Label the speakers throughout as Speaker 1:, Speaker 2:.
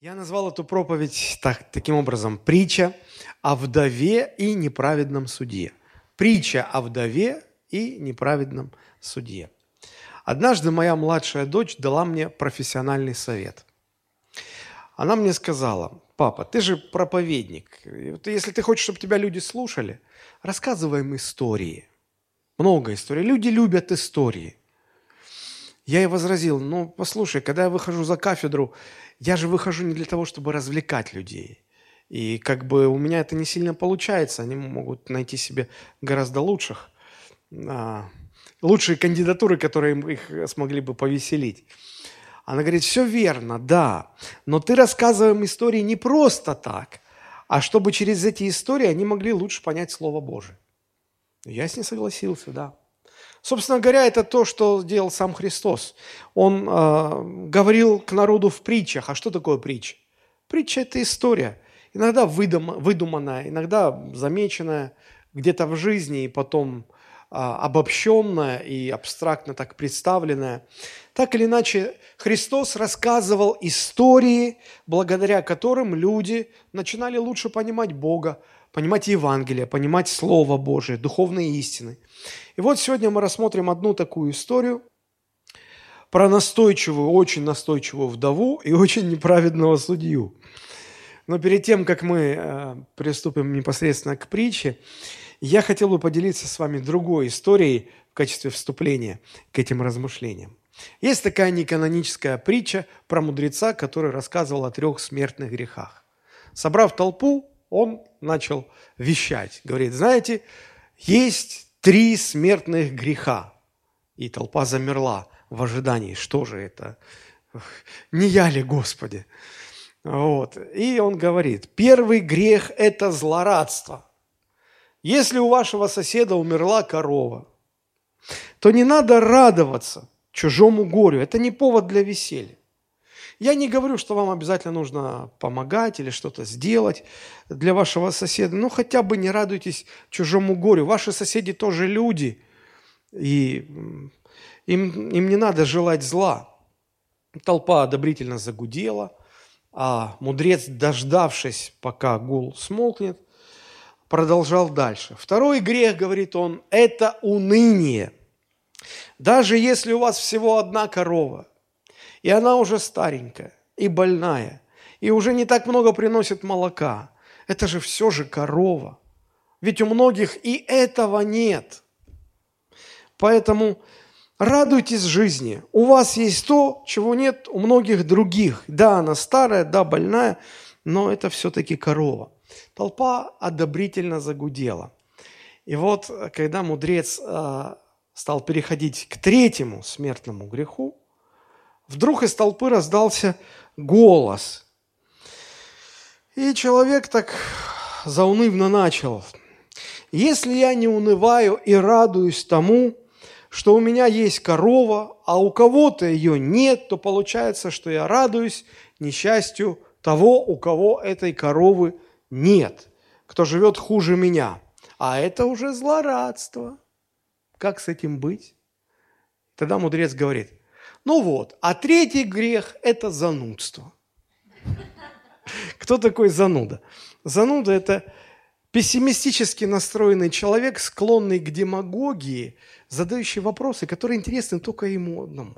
Speaker 1: Я назвал эту проповедь так, таким образом. Притча о вдове и неправедном судье. Притча о вдове и неправедном судье. Однажды моя младшая дочь дала мне профессиональный совет. Она мне сказала, папа, ты же проповедник. Если ты хочешь, чтобы тебя люди слушали, рассказывай им истории. Много историй. Люди любят истории. Я ей возразил, ну, послушай, когда я выхожу за кафедру, я же выхожу не для того, чтобы развлекать людей. И как бы у меня это не сильно получается. Они могут найти себе гораздо лучших, а, лучшие кандидатуры, которые их смогли бы повеселить. Она говорит, все верно, да, но ты рассказываем истории не просто так, а чтобы через эти истории они могли лучше понять Слово Божие. Я с ней согласился, да. Собственно говоря, это то, что сделал сам Христос. Он э, говорил к народу в притчах. А что такое притча? Притча – это история. Иногда выдум, выдуманная, иногда замеченная где-то в жизни и потом э, обобщенная и абстрактно так представленная. Так или иначе, Христос рассказывал истории, благодаря которым люди начинали лучше понимать Бога, понимать Евангелие, понимать Слово Божие, духовные истины. И вот сегодня мы рассмотрим одну такую историю про настойчивую, очень настойчивую вдову и очень неправедного судью. Но перед тем, как мы э, приступим непосредственно к притче, я хотел бы поделиться с вами другой историей в качестве вступления к этим размышлениям. Есть такая неканоническая притча про мудреца, который рассказывал о трех смертных грехах. Собрав толпу, он начал вещать. Говорит, знаете, есть три смертных греха. И толпа замерла в ожидании, что же это? Не я ли, Господи? Вот. И он говорит, первый грех – это злорадство. Если у вашего соседа умерла корова, то не надо радоваться чужому горю. Это не повод для веселья. Я не говорю, что вам обязательно нужно помогать или что-то сделать для вашего соседа. Ну, хотя бы не радуйтесь чужому горю. Ваши соседи тоже люди, и им, им не надо желать зла. Толпа одобрительно загудела, а мудрец, дождавшись, пока гул смолкнет, продолжал дальше. Второй грех, говорит он, это уныние. Даже если у вас всего одна корова – и она уже старенькая и больная, и уже не так много приносит молока. Это же все же корова. Ведь у многих и этого нет. Поэтому радуйтесь жизни. У вас есть то, чего нет у многих других. Да, она старая, да, больная, но это все-таки корова. Толпа одобрительно загудела. И вот, когда мудрец э, стал переходить к третьему смертному греху, Вдруг из толпы раздался голос. И человек так заунывно начал. Если я не унываю и радуюсь тому, что у меня есть корова, а у кого-то ее нет, то получается, что я радуюсь несчастью того, у кого этой коровы нет, кто живет хуже меня. А это уже злорадство. Как с этим быть? Тогда мудрец говорит, ну вот, а третий грех – это занудство. Кто такой зануда? Зануда – это пессимистически настроенный человек, склонный к демагогии, задающий вопросы, которые интересны только ему одному.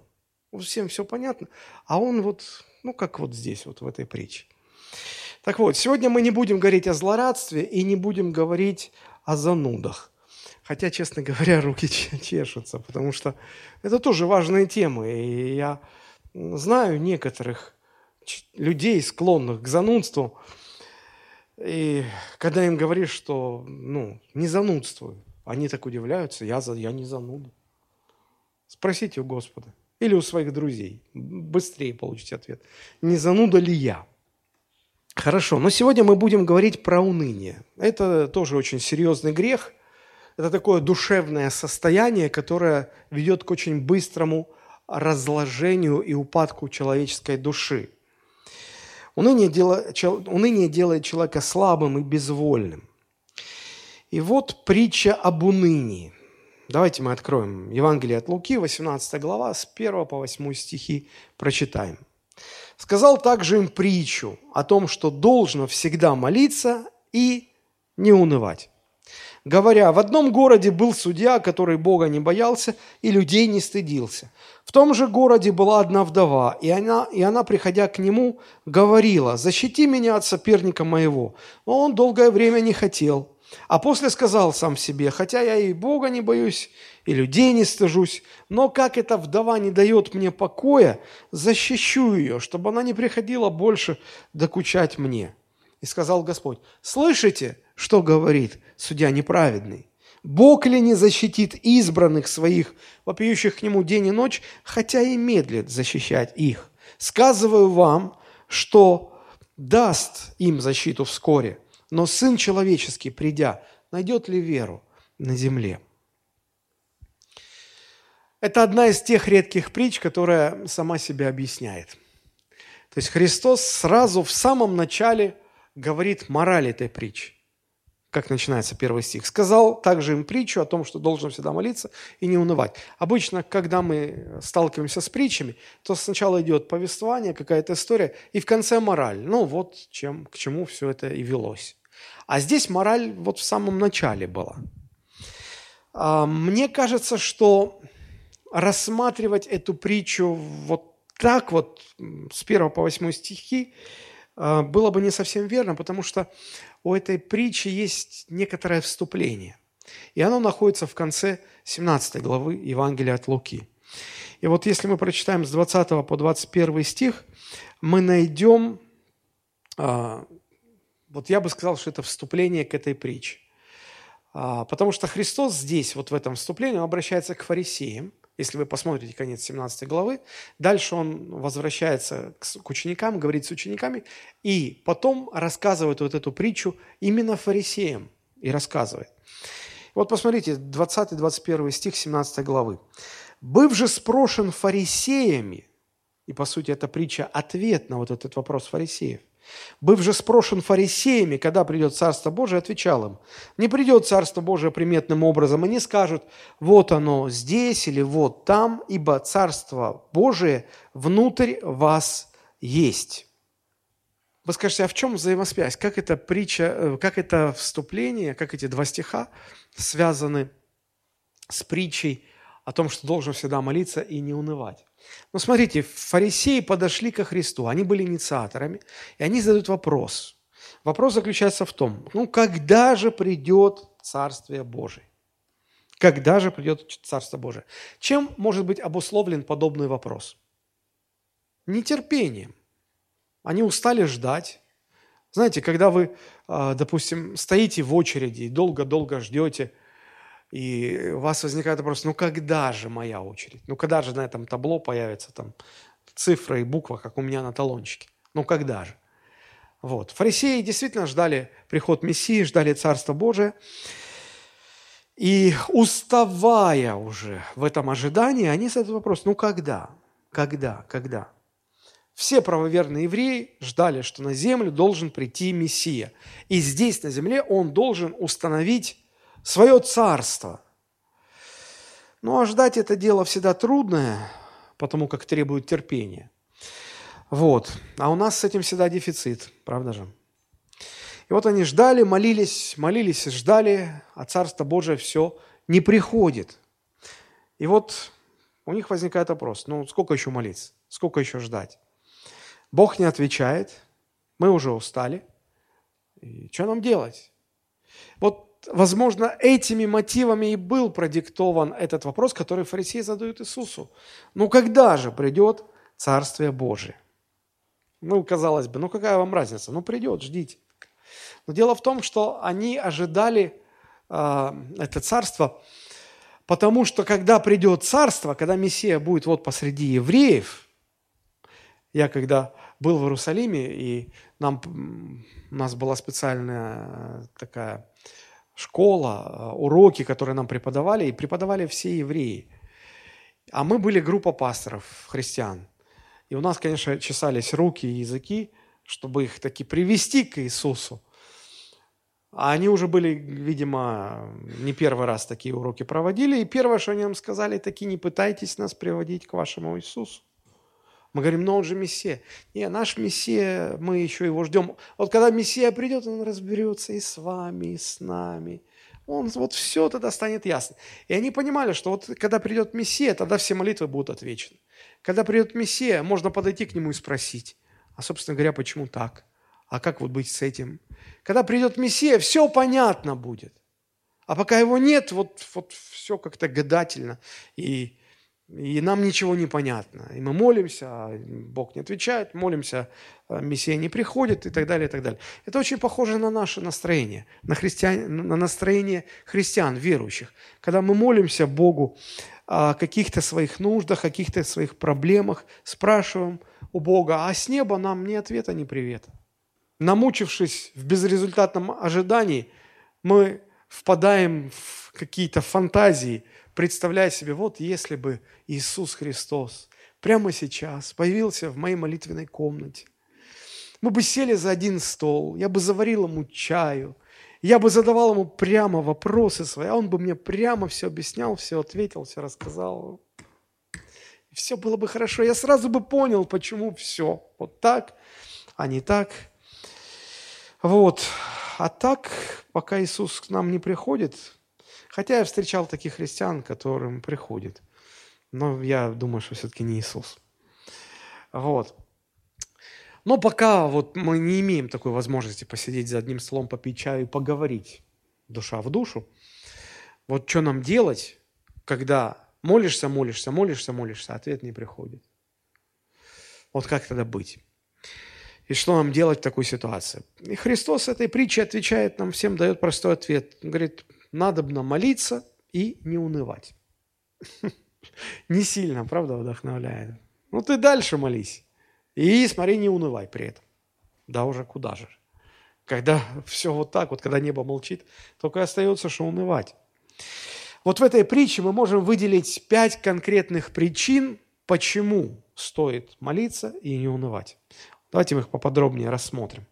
Speaker 1: Всем все понятно, а он вот, ну как вот здесь, вот в этой притче. Так вот, сегодня мы не будем говорить о злорадстве и не будем говорить о занудах. Хотя, честно говоря, руки чешутся, потому что это тоже важные темы. И я знаю некоторых людей, склонных к занудству, и когда им говоришь, что ну, не занудствуй, они так удивляются, я, за, я не зануда. Спросите у Господа или у своих друзей, быстрее получите ответ. Не зануда ли я? Хорошо, но сегодня мы будем говорить про уныние. Это тоже очень серьезный грех – это такое душевное состояние, которое ведет к очень быстрому разложению и упадку человеческой души. Уныние, делает, уныние делает человека слабым и безвольным. И вот притча об унынии. Давайте мы откроем Евангелие от Луки, 18 глава, с 1 по 8 стихи прочитаем. Сказал также им притчу о том, что должно всегда молиться и не унывать. Говоря, в одном городе был судья, который Бога не боялся и людей не стыдился. В том же городе была одна вдова, и она, и она, приходя к нему, говорила, «Защити меня от соперника моего». Но он долгое время не хотел. А после сказал сам себе, «Хотя я и Бога не боюсь, и людей не стыжусь, но как эта вдова не дает мне покоя, защищу ее, чтобы она не приходила больше докучать мне». И сказал Господь, «Слышите, что говорит судья неправедный? Бог ли не защитит избранных своих, вопиющих к нему день и ночь, хотя и медлит защищать их? Сказываю вам, что даст им защиту вскоре, но Сын Человеческий, придя, найдет ли веру на земле?» Это одна из тех редких притч, которая сама себя объясняет. То есть Христос сразу в самом начале говорит мораль этой притчи. Как начинается первый стих. «Сказал также им притчу о том, что должен всегда молиться и не унывать». Обычно, когда мы сталкиваемся с притчами, то сначала идет повествование, какая-то история, и в конце мораль. Ну вот чем, к чему все это и велось. А здесь мораль вот в самом начале была. А, мне кажется, что рассматривать эту притчу вот так вот, с 1 по 8 стихи, а, было бы не совсем верно, потому что у этой притчи есть некоторое вступление. И оно находится в конце 17 главы Евангелия от Луки. И вот если мы прочитаем с 20 по 21 стих, мы найдем, а, вот я бы сказал, что это вступление к этой притче. А, потому что Христос здесь, вот в этом вступлении, он обращается к фарисеям, если вы посмотрите конец 17 главы, дальше он возвращается к ученикам, говорит с учениками, и потом рассказывает вот эту притчу именно фарисеям и рассказывает. Вот посмотрите, 20-21 стих 17 главы. «Быв же спрошен фарисеями», и по сути эта притча – ответ на вот этот вопрос фарисеев, Быв же спрошен фарисеями, когда придет Царство Божие, отвечал им, не придет Царство Божие приметным образом, и не скажут, вот оно здесь или вот там, ибо Царство Божие внутрь вас есть. Вы скажете, а в чем взаимосвязь? Как это притча, э, как это вступление, как эти два стиха связаны с притчей о том, что должен всегда молиться и не унывать? Ну, смотрите, фарисеи подошли ко Христу, они были инициаторами, и они задают вопрос. Вопрос заключается в том, ну, когда же придет Царствие Божие? Когда же придет Царство Божие? Чем может быть обусловлен подобный вопрос? Нетерпением. Они устали ждать. Знаете, когда вы, а, допустим, стоите в очереди и долго-долго ждете – и у вас возникает вопрос, ну когда же моя очередь? Ну когда же на этом табло появится там цифра и буква, как у меня на талончике? Ну когда же? Вот. Фарисеи действительно ждали приход Мессии, ждали Царства Божия. И уставая уже в этом ожидании, они задают вопрос, ну когда? Когда? Когда? Все правоверные евреи ждали, что на землю должен прийти Мессия. И здесь, на земле, он должен установить свое царство. Ну, а ждать это дело всегда трудное, потому как требует терпения. Вот. А у нас с этим всегда дефицит, правда же? И вот они ждали, молились, молились, ждали, а Царство Божие все не приходит. И вот у них возникает вопрос, ну сколько еще молиться, сколько еще ждать? Бог не отвечает, мы уже устали, и что нам делать? Вот возможно, этими мотивами и был продиктован этот вопрос, который фарисеи задают Иисусу. Ну, когда же придет Царствие Божие? Ну, казалось бы, ну какая вам разница? Ну, придет, ждите. Но дело в том, что они ожидали э, это царство, потому что когда придет царство, когда Мессия будет вот посреди евреев, я когда был в Иерусалиме, и нам, у нас была специальная такая школа, э, уроки, которые нам преподавали, и преподавали все евреи. А мы были группа пасторов, христиан. И у нас, конечно, чесались руки и языки, чтобы их таки привести к Иисусу. А они уже были, видимо, не первый раз такие уроки проводили. И первое, что они нам сказали, таки не пытайтесь нас приводить к вашему Иисусу. Мы говорим, но он же Мессия. Не, наш Мессия, мы еще его ждем. Вот когда Мессия придет, он разберется и с вами, и с нами. Он, вот все тогда станет ясно. И они понимали, что вот когда придет Мессия, тогда все молитвы будут отвечены. Когда придет Мессия, можно подойти к нему и спросить, а, собственно говоря, почему так? А как вот быть с этим? Когда придет Мессия, все понятно будет. А пока его нет, вот, вот все как-то гадательно. И и нам ничего не понятно. И мы молимся, а Бог не отвечает, молимся, а Мессия не приходит и так далее, и так далее. Это очень похоже на наше настроение, на, христиан, на настроение христиан, верующих. Когда мы молимся Богу о каких-то своих нуждах, о каких-то своих проблемах, спрашиваем у Бога, а с неба нам ни ответа, ни привета. Намучившись в безрезультатном ожидании, мы впадаем в какие-то фантазии – представляя себе, вот если бы Иисус Христос прямо сейчас появился в моей молитвенной комнате, мы бы сели за один стол, я бы заварил ему чаю, я бы задавал ему прямо вопросы свои, а он бы мне прямо все объяснял, все ответил, все рассказал. Все было бы хорошо. Я сразу бы понял, почему все вот так, а не так. Вот. А так, пока Иисус к нам не приходит, Хотя я встречал таких христиан, которым приходит. Но я думаю, что все-таки не Иисус. Вот. Но пока вот мы не имеем такой возможности посидеть за одним столом, попить чаю и поговорить душа в душу, вот что нам делать, когда молишься, молишься, молишься, молишься, ответ не приходит? Вот как тогда быть? И что нам делать в такой ситуации? И Христос этой притчей отвечает нам всем, дает простой ответ. Он говорит, надобно молиться и не унывать. Не сильно, правда, вдохновляет. Ну, ты дальше молись. И смотри, не унывай при этом. Да уже куда же. Когда все вот так, вот когда небо молчит, только остается, что унывать. Вот в этой притче мы можем выделить пять конкретных причин, почему стоит молиться и не унывать. Давайте мы их поподробнее рассмотрим.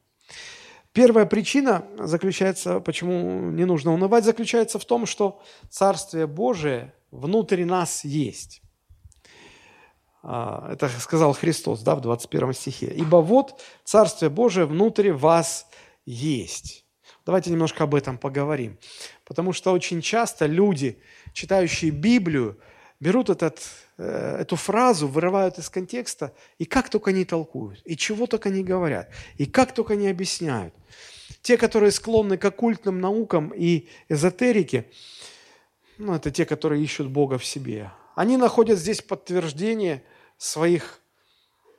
Speaker 1: Первая причина заключается, почему не нужно унывать, заключается в том, что Царствие Божие внутри нас есть. А, это сказал Христос да, в 21 стихе. «Ибо вот Царствие Божие внутри вас есть». Давайте немножко об этом поговорим. Потому что очень часто люди, читающие Библию, берут этот, эту фразу, вырывают из контекста, и как только не толкуют, и чего только не говорят, и как только не объясняют. Те, которые склонны к оккультным наукам и эзотерике, ну, это те, которые ищут Бога в себе, они находят здесь подтверждение своих,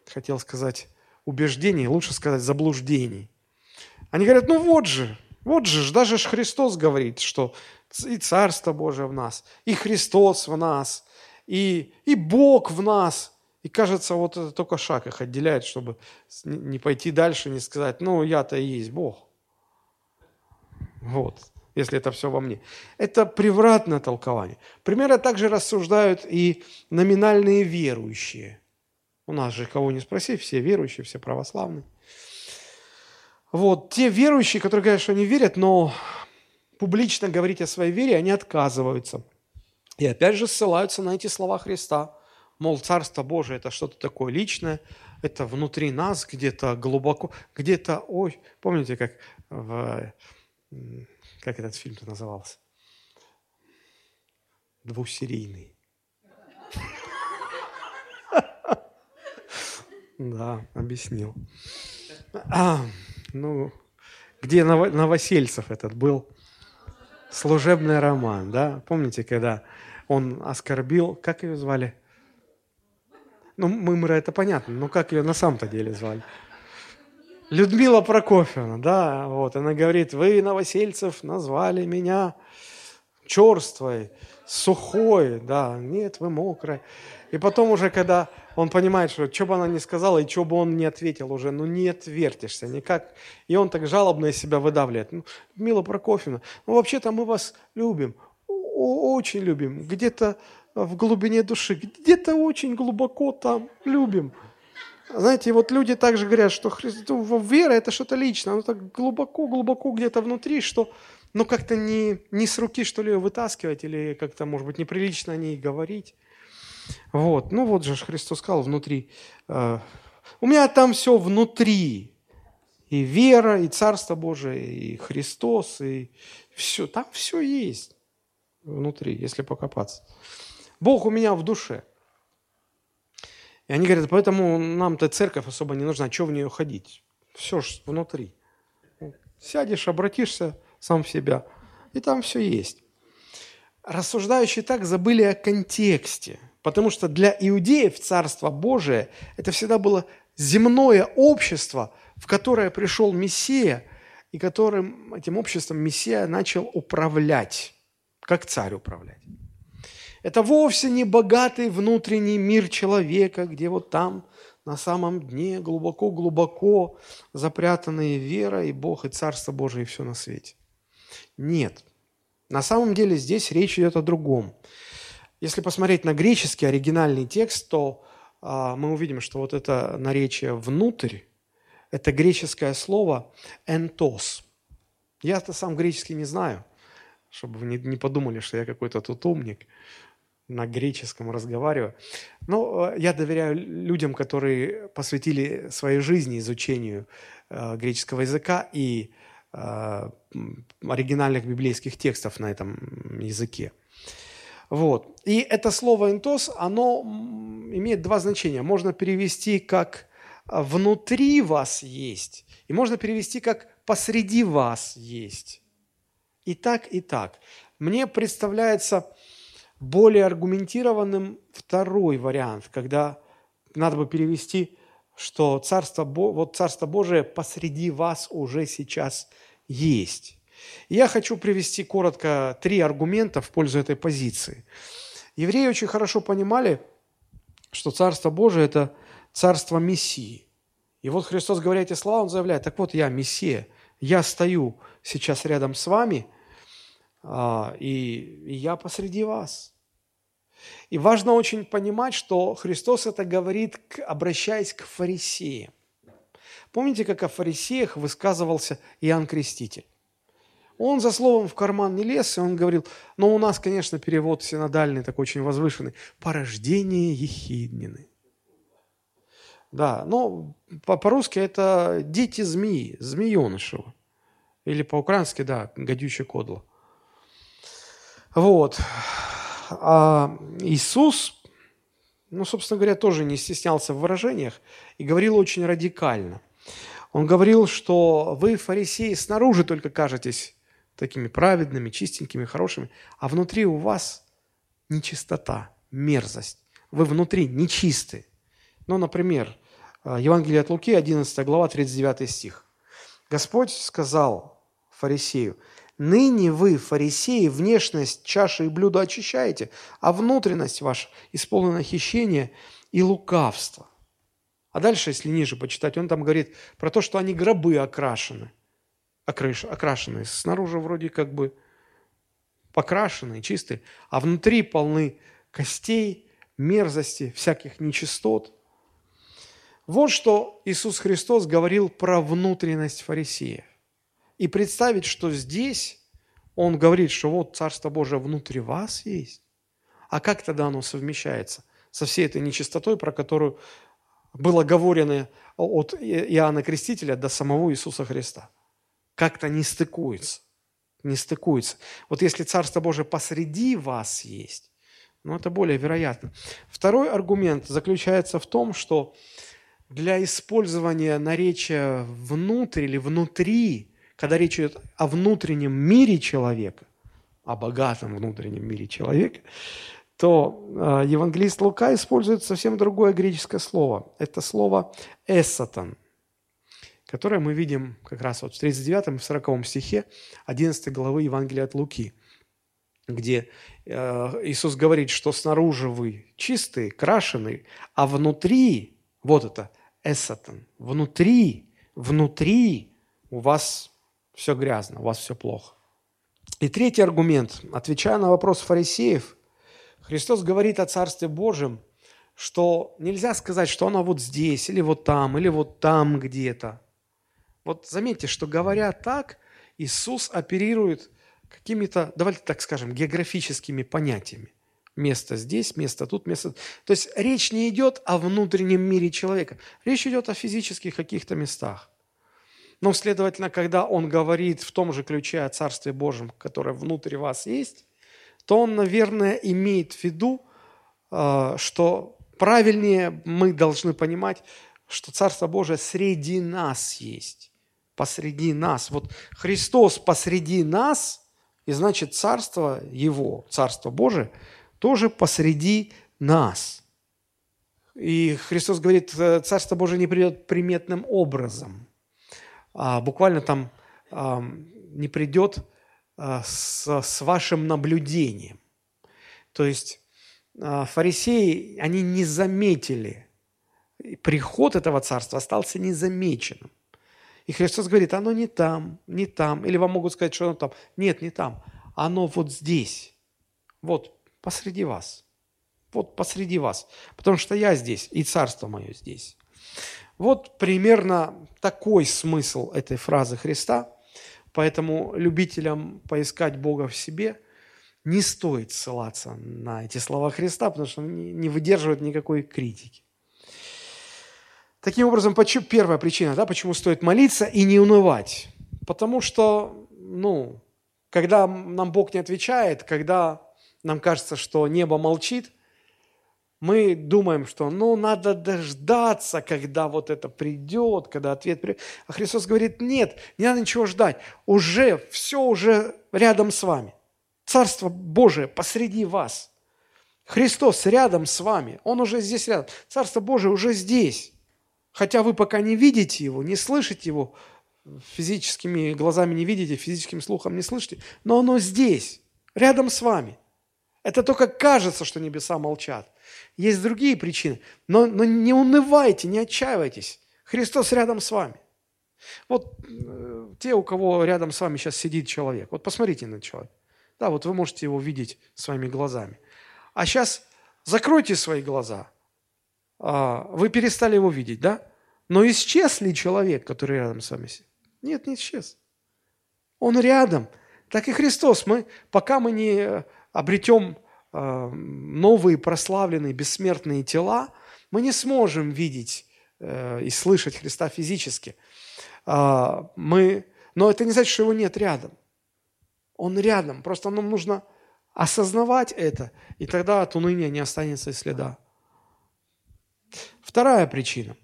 Speaker 1: хотел сказать, убеждений, лучше сказать, заблуждений. Они говорят, ну вот же, вот же, даже Христос говорит, что и Царство Божие в нас, и Христос в нас, и, и Бог в нас. И кажется, вот это только шаг их отделяет, чтобы не пойти дальше, не сказать, ну, я-то и есть Бог. Вот, если это все во мне. Это превратное толкование. Примерно так же рассуждают и номинальные верующие. У нас же кого не спроси, все верующие, все православные. Вот, те верующие, которые говорят, что они верят, но публично говорить о своей вере, они отказываются – и опять же ссылаются на эти слова Христа. Мол, Царство Божие – это что-то такое личное, это внутри нас, где-то глубоко, где-то, ой, помните, как в, как этот фильм-то назывался? Двусерийный. Да, объяснил. Ну, где Новосельцев этот был? Служебный роман, да? Помните, когда он оскорбил, как ее звали? Ну, Мымра это понятно, но как ее на самом-то деле звали? Людмила Прокофьевна, да, вот, она говорит, вы, Новосельцев, назвали меня черствой, сухой, да, нет, вы мокрая. И потом уже, когда он понимает, что что бы она ни сказала, и что бы он не ответил уже, ну не отвертишься никак. И он так жалобно из себя выдавливает. Ну, Мила Прокофьевна, ну вообще-то мы вас любим очень любим, где-то в глубине души, где-то очень глубоко там любим. Знаете, вот люди также говорят, что Христу, вера – это что-то личное, оно так глубоко-глубоко где-то внутри, что ну как-то не, не с руки, что ли, ее вытаскивать, или как-то, может быть, неприлично о ней говорить. Вот, ну вот же Христос сказал внутри. Э, у меня там все внутри. И вера, и Царство Божие, и Христос, и все. Там все есть внутри, если покопаться. Бог у меня в душе. И они говорят, поэтому нам-то церковь особо не нужна, что в нее ходить? Все ж внутри. Сядешь, обратишься сам в себя, и там все есть. Рассуждающие так забыли о контексте, потому что для иудеев Царство Божие – это всегда было земное общество, в которое пришел Мессия, и которым этим обществом Мессия начал управлять, как царь управлять. Это вовсе не богатый внутренний мир человека, где вот там на самом дне глубоко-глубоко запрятанные вера и Бог, и Царство Божие, и все на свете. Нет. На самом деле здесь речь идет о другом. Если посмотреть на греческий оригинальный текст, то а, мы увидим, что вот это наречие «внутрь» – это греческое слово «энтос». Я-то сам греческий не знаю, чтобы вы не, не подумали, что я какой-то тут умник на греческом разговариваю. Но э, я доверяю людям, которые посвятили своей жизни изучению э, греческого языка и э, оригинальных библейских текстов на этом языке. Вот. И это слово «энтос», оно имеет два значения. Можно перевести как «внутри вас есть», и можно перевести как «посреди вас есть». И так, и так. Мне представляется более аргументированным второй вариант, когда надо бы перевести, что Царство, вот Царство Божие посреди вас уже сейчас есть. Я хочу привести коротко три аргумента в пользу этой позиции. Евреи очень хорошо понимали, что Царство Божие – это Царство Мессии. И вот Христос, говоря эти слова, Он заявляет, так вот я Мессия, я стою сейчас рядом с вами – а, и, и я посреди вас. И важно очень понимать, что Христос это говорит, обращаясь к фарисеям. Помните, как о фарисеях высказывался Иоанн Креститель? Он за словом в карман не лез, и он говорил, но у нас, конечно, перевод синодальный, такой очень возвышенный, «порождение ехиднины». Да, но по-русски это «дети змеи», змеенышева. Или по-украински, да, «гадюче кодло». Вот. А Иисус, ну, собственно говоря, тоже не стеснялся в выражениях и говорил очень радикально. Он говорил, что вы, фарисеи, снаружи только кажетесь такими праведными, чистенькими, хорошими, а внутри у вас нечистота, мерзость. Вы внутри нечисты. Ну, например, Евангелие от Луки, 11 глава, 39 стих. Господь сказал фарисею, Ныне вы, фарисеи, внешность чаши и блюда очищаете, а внутренность ваша исполнена хищения и лукавства. А дальше, если ниже почитать, он там говорит про то, что они гробы окрашены. Окраш, окрашены. Снаружи вроде как бы покрашенные, чистые, а внутри полны костей, мерзости, всяких нечистот. Вот что Иисус Христос говорил про внутренность фарисеев. И представить, что здесь он говорит, что вот Царство Божие внутри вас есть. А как тогда оно совмещается со всей этой нечистотой, про которую было говорено от Иоанна Крестителя до самого Иисуса Христа? Как-то не стыкуется. Не стыкуется. Вот если Царство Божие посреди вас есть, ну, это более вероятно. Второй аргумент заключается в том, что для использования наречия внутрь или внутри когда речь идет о внутреннем мире человека, о богатом внутреннем мире человека, то э, евангелист Лука использует совсем другое греческое слово. Это слово «эссатан», которое мы видим как раз вот в 39 и 40 стихе 11 главы Евангелия от Луки, где э, Иисус говорит, что снаружи вы чистые, крашеные, а внутри, вот это, эссатан, внутри, внутри у вас все грязно, у вас все плохо. И третий аргумент. Отвечая на вопрос фарисеев, Христос говорит о Царстве Божьем, что нельзя сказать, что оно вот здесь, или вот там, или вот там где-то. Вот заметьте, что говоря так, Иисус оперирует какими-то, давайте так скажем, географическими понятиями. Место здесь, место тут, место... То есть речь не идет о внутреннем мире человека. Речь идет о физических каких-то местах. Но, следовательно, когда он говорит в том же ключе о Царстве Божьем, которое внутри вас есть, то он, наверное, имеет в виду, э, что правильнее мы должны понимать, что Царство Божие среди нас есть. Посреди нас. Вот Христос посреди нас, и значит Царство Его, Царство Божие – тоже посреди нас. И Христос говорит, «Э, Царство Божие не придет приметным образом. А буквально там а, не придет а, с, с вашим наблюдением. То есть а, фарисеи, они не заметили, приход этого царства остался незамеченным. И Христос говорит, оно не там, не там. Или вам могут сказать, что оно там. Нет, не там. Оно вот здесь. Вот посреди вас. Вот посреди вас. Потому что я здесь, и царство мое здесь. Вот примерно такой смысл этой фразы Христа. Поэтому любителям поискать Бога в себе не стоит ссылаться на эти слова Христа, потому что они не выдерживают никакой критики. Таким образом, почему, первая причина, да, почему стоит молиться и не унывать. Потому что, ну, когда нам Бог не отвечает, когда нам кажется, что небо молчит, мы думаем, что ну надо дождаться, когда вот это придет, когда ответ придет. А Христос говорит, нет, не надо ничего ждать. Уже, все уже рядом с вами. Царство Божие посреди вас. Христос рядом с вами. Он уже здесь рядом. Царство Божие уже здесь. Хотя вы пока не видите его, не слышите его, физическими глазами не видите, физическим слухом не слышите, но оно здесь, рядом с вами – это только кажется, что небеса молчат. Есть другие причины. Но, но не унывайте, не отчаивайтесь. Христос рядом с вами. Вот э, те, у кого рядом с вами сейчас сидит человек. Вот посмотрите на человека. Да, вот вы можете его видеть своими глазами. А сейчас закройте свои глаза. А, вы перестали его видеть, да? Но исчез ли человек, который рядом с вами? Нет, не исчез. Он рядом. Так и Христос. Мы, пока мы не обретем э, новые прославленные бессмертные тела, мы не сможем видеть э, и слышать Христа физически. А, мы, но это не значит, что его нет рядом. Он рядом. Просто нам нужно осознавать это, и тогда от уныния не останется и следа. Вторая причина.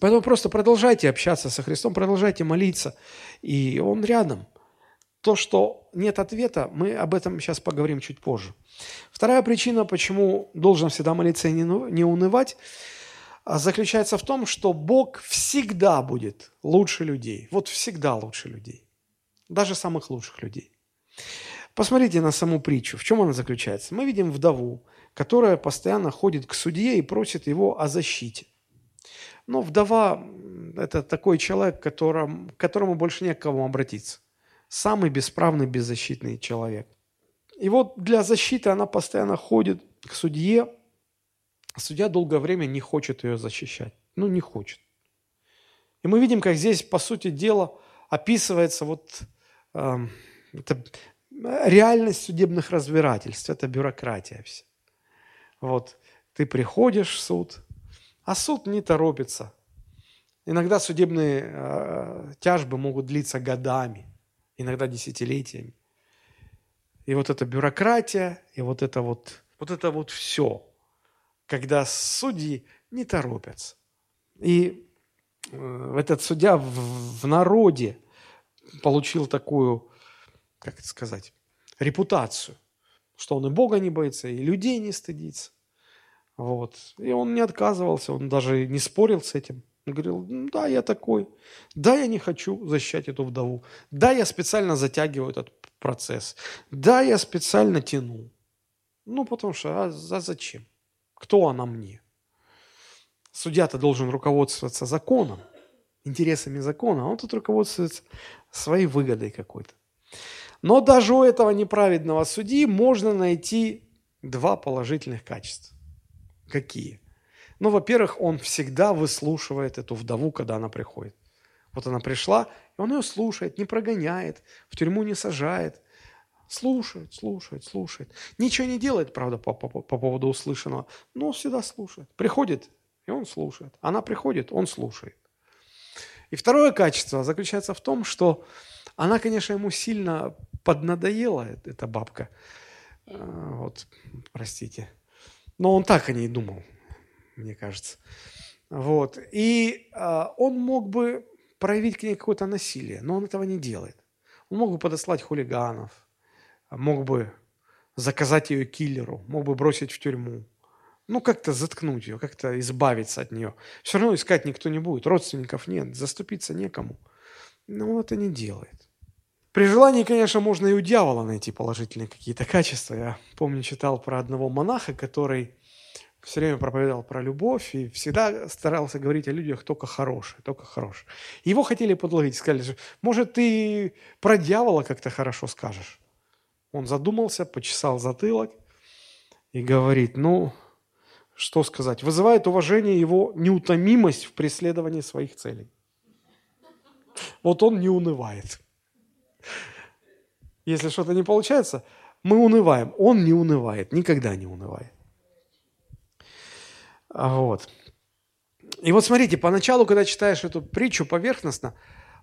Speaker 1: Поэтому просто продолжайте общаться со Христом, продолжайте молиться, и Он рядом – то, что нет ответа, мы об этом сейчас поговорим чуть позже. Вторая причина, почему должен всегда молиться и не унывать, а, заключается в том, что Бог всегда будет лучше людей. Вот всегда лучше людей. Даже самых лучших людей. Посмотрите на саму притчу. В чем она заключается? Мы видим вдову, которая постоянно ходит к судье и просит его о защите. Но вдова – это такой человек, которому, к которому больше не к кому обратиться самый бесправный, беззащитный человек. И вот для защиты она постоянно ходит к судье. Судья долгое время не хочет ее защищать. Ну, не хочет. И мы видим, как здесь, по сути дела, описывается вот э, это реальность судебных разбирательств. Это бюрократия вся. Вот ты приходишь в суд, а суд не торопится. Иногда судебные э, тяжбы могут длиться годами иногда десятилетиями. И вот эта бюрократия, и вот это вот, вот это вот все, когда судьи не торопятся. И э, этот судья в, в народе получил такую, как это сказать, репутацию, что он и Бога не боится, и людей не стыдится. Вот. И он не отказывался, он даже не спорил с этим. Он говорил, да, я такой, да, я не хочу защищать эту вдову, да, я специально затягиваю этот процесс, да, я специально тяну. Ну, потому что, а, а зачем? Кто она мне? Судья-то должен руководствоваться законом, интересами закона, а он тут руководствуется своей выгодой какой-то. Но даже у этого неправедного судьи можно найти два положительных качества. Какие? Ну, во-первых, он всегда выслушивает эту вдову, когда она приходит. Вот она пришла, и он ее слушает, не прогоняет, в тюрьму не сажает, Слушает, слушает, слушает. Ничего не делает, правда, по, по, по поводу услышанного, но всегда слушает. Приходит, и он слушает. Она приходит, он слушает. И второе качество заключается в том, что она, конечно, ему сильно поднадоела, эта бабка. А, вот, простите. Но он так о ней думал, мне кажется. Вот. И а, он мог бы проявить к ней какое-то насилие, но он этого не делает. Он мог бы подослать хулиганов, мог бы заказать ее киллеру, мог бы бросить в тюрьму. Ну, как-то заткнуть ее, как-то избавиться от нее. Все равно искать никто не будет, родственников нет, заступиться некому. Но он это не делает. При желании, конечно, можно и у дьявола найти положительные какие-то качества. Я помню, читал про одного монаха, который все время проповедовал про любовь и всегда старался говорить о людях только хорошие, только хорошие. Его хотели подловить, сказали, может, ты про дьявола как-то хорошо скажешь. Он задумался, почесал затылок и говорит, ну, что сказать, вызывает уважение его неутомимость в преследовании своих целей. Вот он не унывает. Если что-то не получается, мы унываем. Он не унывает, никогда не унывает. А вот. И вот смотрите, поначалу, когда читаешь эту притчу поверхностно,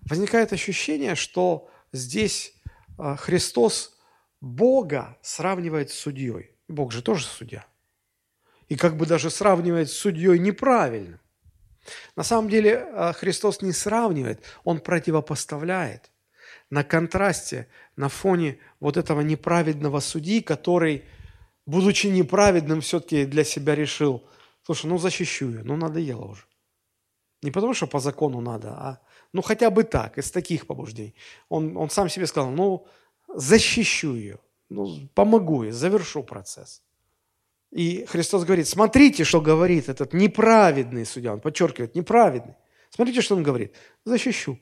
Speaker 1: возникает ощущение, что здесь а, Христос Бога сравнивает с судьей. Бог же тоже судья. И как бы даже сравнивает с судьей неправильно. На самом деле а, Христос не сравнивает, Он противопоставляет. На контрасте, на фоне вот этого неправедного судьи, который, будучи неправедным, все-таки для себя решил – Слушай, ну защищу ее, ну надоело уже. Не потому, что по закону надо, а ну хотя бы так, из таких побуждений. Он, он сам себе сказал, ну защищу ее, ну помогу ей, завершу процесс. И Христос говорит, смотрите, что говорит этот неправедный судья. Он подчеркивает, неправедный. Смотрите, что он говорит. Защищу.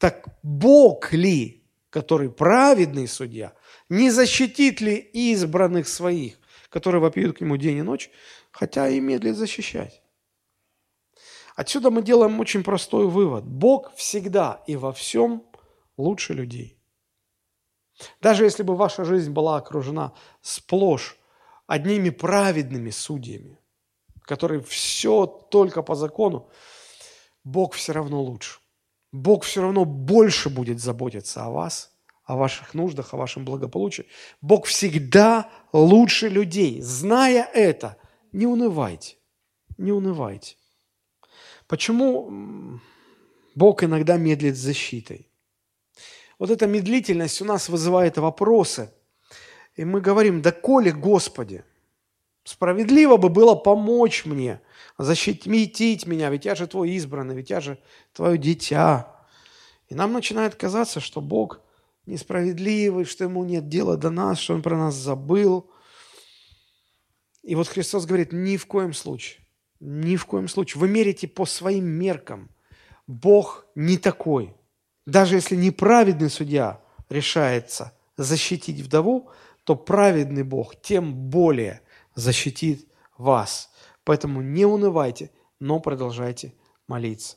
Speaker 1: Так Бог ли, который праведный судья, не защитит ли избранных своих, которые вопиют к нему день и ночь, хотя и медлит защищать. Отсюда мы делаем очень простой вывод. Бог всегда и во всем лучше людей. Даже если бы ваша жизнь была окружена сплошь одними праведными судьями, которые все только по закону, Бог все равно лучше. Бог все равно больше будет заботиться о вас, о ваших нуждах, о вашем благополучии. Бог всегда лучше людей. Зная это, не унывайте, не унывайте. Почему Бог иногда медлит с защитой? Вот эта медлительность у нас вызывает вопросы. И мы говорим, да коли, Господи, справедливо бы было помочь мне, защитить меня, ведь я же твой избранный, ведь я же твое дитя. И нам начинает казаться, что Бог несправедливый, что ему нет дела до нас, что он про нас забыл – и вот Христос говорит, ни в коем случае, ни в коем случае. Вы мерите по своим меркам. Бог не такой. Даже если неправедный судья решается защитить вдову, то праведный Бог тем более защитит вас. Поэтому не унывайте, но продолжайте молиться.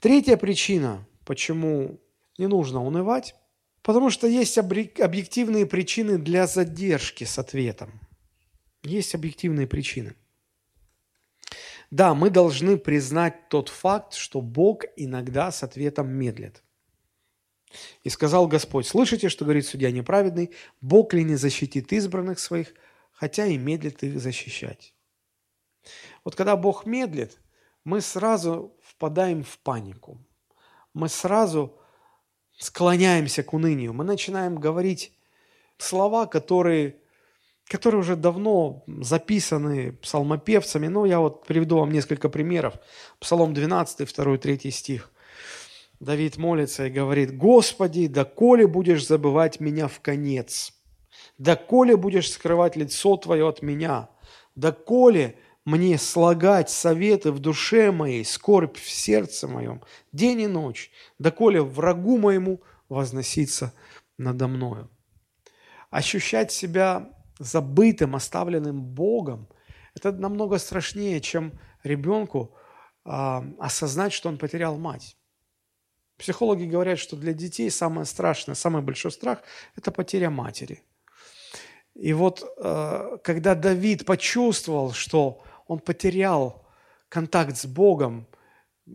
Speaker 1: Третья причина, почему не нужно унывать, потому что есть объективные причины для задержки с ответом. Есть объективные причины. Да, мы должны признать тот факт, что Бог иногда с ответом медлит. И сказал Господь, слышите, что говорит судья неправедный, Бог ли не защитит избранных своих, хотя и медлит их защищать. Вот когда Бог медлит, мы сразу впадаем в панику. Мы сразу склоняемся к унынию. Мы начинаем говорить слова, которые которые уже давно записаны псалмопевцами. Ну, я вот приведу вам несколько примеров. Псалом 12, 2, 3 стих. Давид молится и говорит, «Господи, да коли будешь забывать меня в конец, да коли будешь скрывать лицо Твое от меня, да коли мне слагать советы в душе моей, скорбь в сердце моем, день и ночь, да коли врагу моему возноситься надо мною». Ощущать себя забытым, оставленным Богом, это намного страшнее, чем ребенку э, осознать, что он потерял мать. Психологи говорят, что для детей самое страшное, самый большой страх – это потеря матери. И вот э, когда Давид почувствовал, что он потерял контакт с Богом,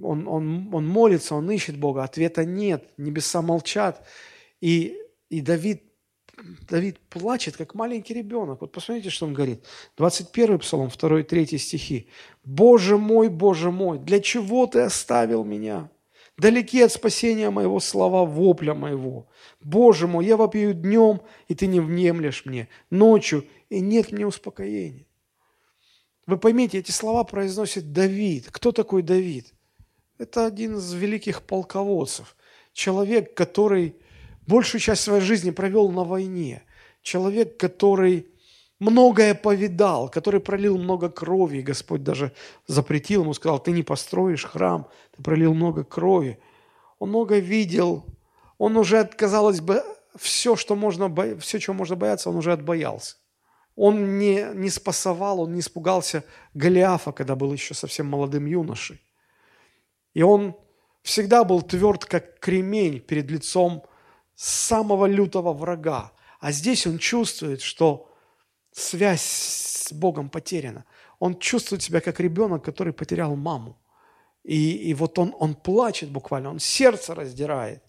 Speaker 1: он, он, он молится, он ищет Бога, ответа нет, небеса молчат. И, и Давид, Давид плачет, как маленький ребенок. Вот посмотрите, что он говорит. 21 Псалом, 2 и 3 стихи. «Боже мой, Боже мой, для чего Ты оставил меня? Далеки от спасения моего слова, вопля моего. Боже мой, я вопию днем, и Ты не внемлешь мне, ночью, и нет мне успокоения». Вы поймите, эти слова произносит Давид. Кто такой Давид? Это один из великих полководцев. Человек, который большую часть своей жизни провел на войне. Человек, который многое повидал, который пролил много крови. Господь даже запретил ему, сказал, ты не построишь храм, ты пролил много крови. Он много видел, он уже, казалось бы, все, что можно, все, чего можно бояться, он уже отбоялся. Он не, не спасовал, он не испугался Голиафа, когда был еще совсем молодым юношей. И он всегда был тверд, как кремень перед лицом самого лютого врага. А здесь он чувствует, что связь с Богом потеряна. Он чувствует себя как ребенок, который потерял маму. И, и вот он, он плачет буквально, он сердце раздирает.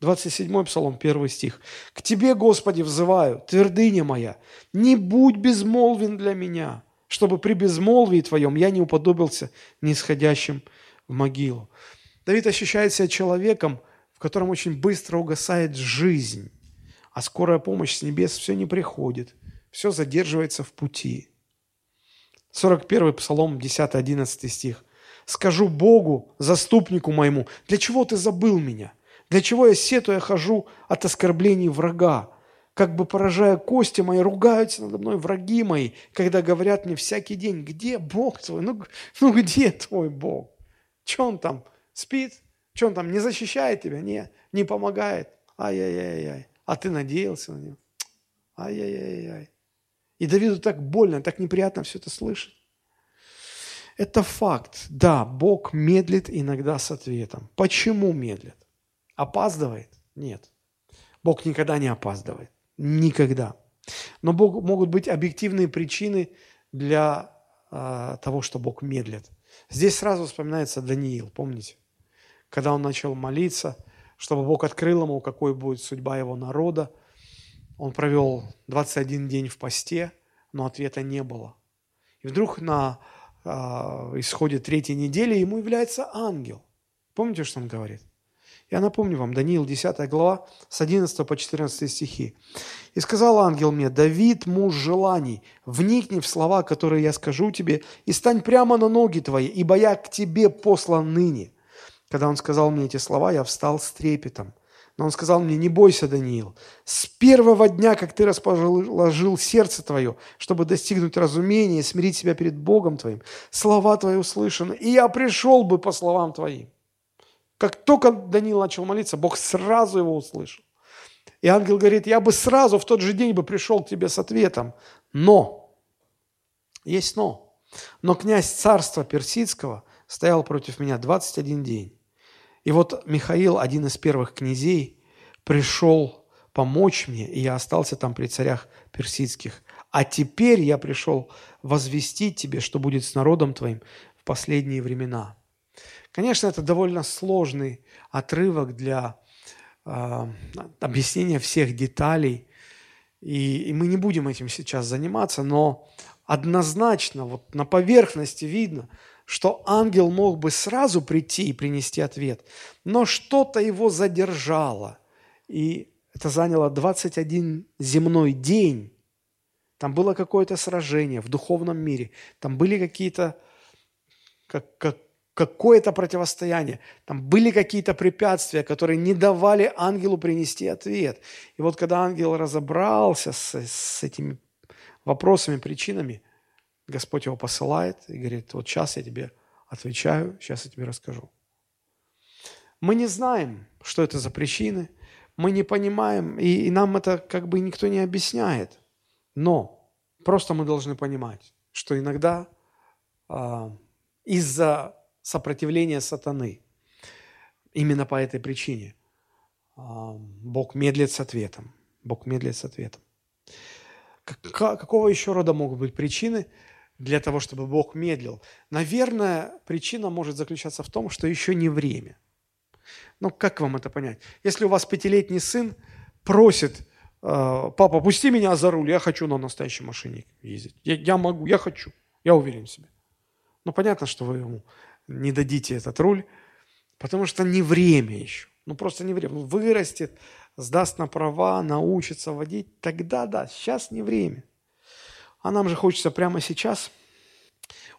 Speaker 1: 27 Псалом, 1 стих. «К Тебе, Господи, взываю, твердыня моя, не будь безмолвен для меня, чтобы при безмолвии Твоем я не уподобился нисходящим в могилу. Давид ощущает себя человеком, в котором очень быстро угасает жизнь, а скорая помощь с небес все не приходит, все задерживается в пути. 41 Псалом, 10-11 стих. «Скажу Богу, заступнику моему, для чего ты забыл меня? Для чего я сетуя хожу от оскорблений врага? Как бы поражая кости мои, ругаются надо мной враги мои, когда говорят мне всякий день, где Бог твой? Ну, ну где твой Бог? Что он там, спит? Что он там, не защищает тебя? Не, не помогает. Ай-яй-яй-яй. А ты надеялся на него? Ай-яй-яй-яй. И Давиду так больно, так неприятно все это слышать. Это факт. Да, Бог медлит иногда с ответом. Почему медлит? Опаздывает? Нет. Бог никогда не опаздывает. Никогда. Но Бог, могут быть объективные причины для э, того, что Бог медлит. Здесь сразу вспоминается Даниил, помните? Когда он начал молиться, чтобы Бог открыл ему, какой будет судьба его народа. Он провел 21 день в посте, но ответа не было. И вдруг на э, исходе третьей недели ему является ангел. Помните, что он говорит? Я напомню вам, Даниил 10 глава, с 11 по 14 стихи. «И сказал ангел мне, Давид, муж желаний, вникни в слова, которые я скажу тебе, и стань прямо на ноги твои, ибо я к тебе послан ныне». Когда он сказал мне эти слова, я встал с трепетом. Но он сказал мне, не бойся, Даниил, с первого дня, как ты расположил сердце твое, чтобы достигнуть разумения смирить себя перед Богом твоим, слова твои услышаны, и я пришел бы по словам твоим. Как только Даниил начал молиться, Бог сразу его услышал. И ангел говорит, я бы сразу в тот же день бы пришел к тебе с ответом. Но, есть но. Но князь царства персидского стоял против меня 21 день. И вот Михаил, один из первых князей, пришел помочь мне, и я остался там при царях персидских. А теперь я пришел возвестить тебе, что будет с народом твоим в последние времена. Конечно, это довольно сложный отрывок для э, объяснения всех деталей, и, и мы не будем этим сейчас заниматься, но однозначно вот на поверхности видно, что ангел мог бы сразу прийти и принести ответ, но что-то его задержало, и это заняло 21 земной день. Там было какое-то сражение в духовном мире, там были какие-то как, как, какое-то противостояние, там были какие-то препятствия, которые не давали ангелу принести ответ. И вот когда ангел разобрался с, с этими вопросами, причинами, Господь его посылает и говорит, вот сейчас я тебе отвечаю, сейчас я тебе расскажу. Мы не знаем, что это за причины, мы не понимаем, и, и нам это как бы никто не объясняет. Но просто мы должны понимать, что иногда э, из-за сопротивление сатаны. Именно по этой причине а, Бог медлит с ответом. Бог медлит с ответом. Какого еще рода могут быть причины для того, чтобы Бог медлил? Наверное, причина может заключаться в том, что еще не время. Ну, как вам это понять? Если у вас пятилетний сын просит, «Э, папа, пусти меня за руль, я хочу на настоящей машине ездить. Я, я могу, я хочу, я уверен в себе. Ну, понятно, что вы ему не дадите этот руль, потому что не время еще. Ну, просто не время. Вырастет, сдаст на права, научится водить, тогда да, сейчас не время. А нам же хочется прямо сейчас.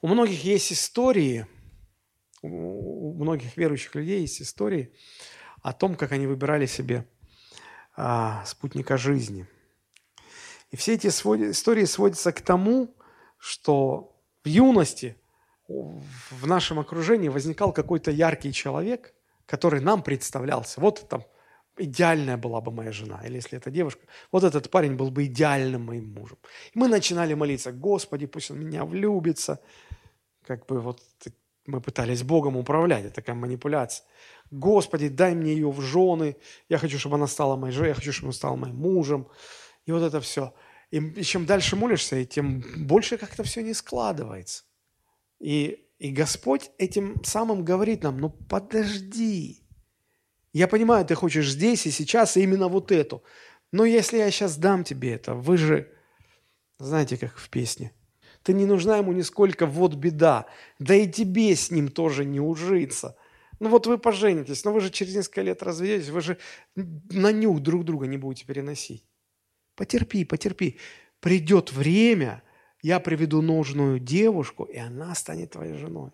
Speaker 1: У многих есть истории, у многих верующих людей есть истории о том, как они выбирали себе а, спутника жизни. И все эти истории сводятся к тому, что в юности в нашем окружении возникал какой-то яркий человек, который нам представлялся. Вот там идеальная была бы моя жена, или если это девушка, вот этот парень был бы идеальным моим мужем. И мы начинали молиться, Господи, пусть он меня влюбится. Как бы вот мы пытались Богом управлять, это такая манипуляция. Господи, дай мне ее в жены, я хочу, чтобы она стала моей женой, я хочу, чтобы она стала моим мужем. И вот это все. И, и чем дальше молишься, тем больше как-то все не складывается. И, и Господь этим самым говорит нам, ну подожди, я понимаю, ты хочешь здесь и сейчас именно вот эту. Но если я сейчас дам тебе это, вы же, знаете, как в песне, ты не нужна ему нисколько, вот беда. Да и тебе с ним тоже не ужиться. Ну вот вы поженитесь, но вы же через несколько лет разведетесь, вы же на нюх друг друга не будете переносить. Потерпи, потерпи. Придет время, я приведу нужную девушку, и она станет твоей женой.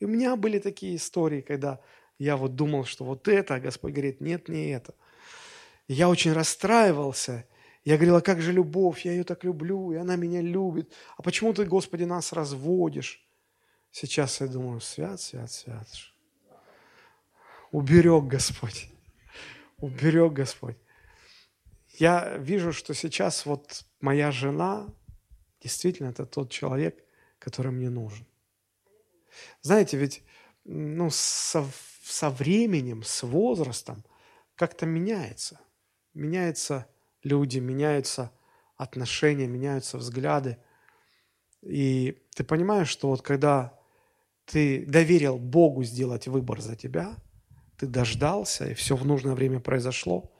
Speaker 1: И у меня были такие истории, когда я вот думал, что вот это, а Господь говорит, нет, не это. Я очень расстраивался. Я говорил, а как же любовь? Я ее так люблю, и она меня любит. А почему ты, Господи, нас разводишь? Сейчас я думаю, свят, свят, свят. Уберег Господь. Уберег Господь. Я вижу, что сейчас вот моя жена, действительно, это тот человек, который мне нужен. Знаете, ведь ну, со, со временем, с возрастом как-то меняется. Меняются люди, меняются отношения, меняются взгляды. И ты понимаешь, что вот когда ты доверил Богу сделать выбор за тебя, ты дождался, и все в нужное время произошло,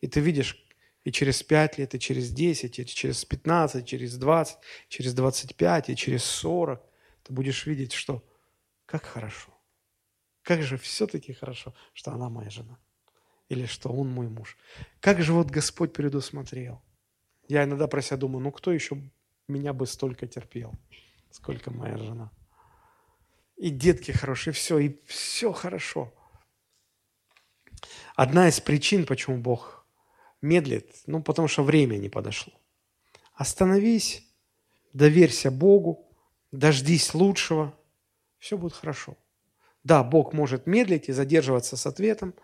Speaker 1: и ты видишь, и через пять лет, и через десять, и через пятнадцать, через двадцать, через двадцать пять, и через сорок, ты будешь видеть, что как хорошо. Как же все-таки хорошо, что она моя жена. Или что он мой муж. Как же вот Господь предусмотрел. Я иногда про себя думаю, ну кто еще меня бы столько терпел, сколько моя жена. И детки хорошие, все, и все хорошо. Одна из причин, почему Бог медлит, ну, потому что время не подошло. Остановись, доверься Богу, дождись лучшего, все будет хорошо. Да, Бог может медлить и задерживаться с ответом,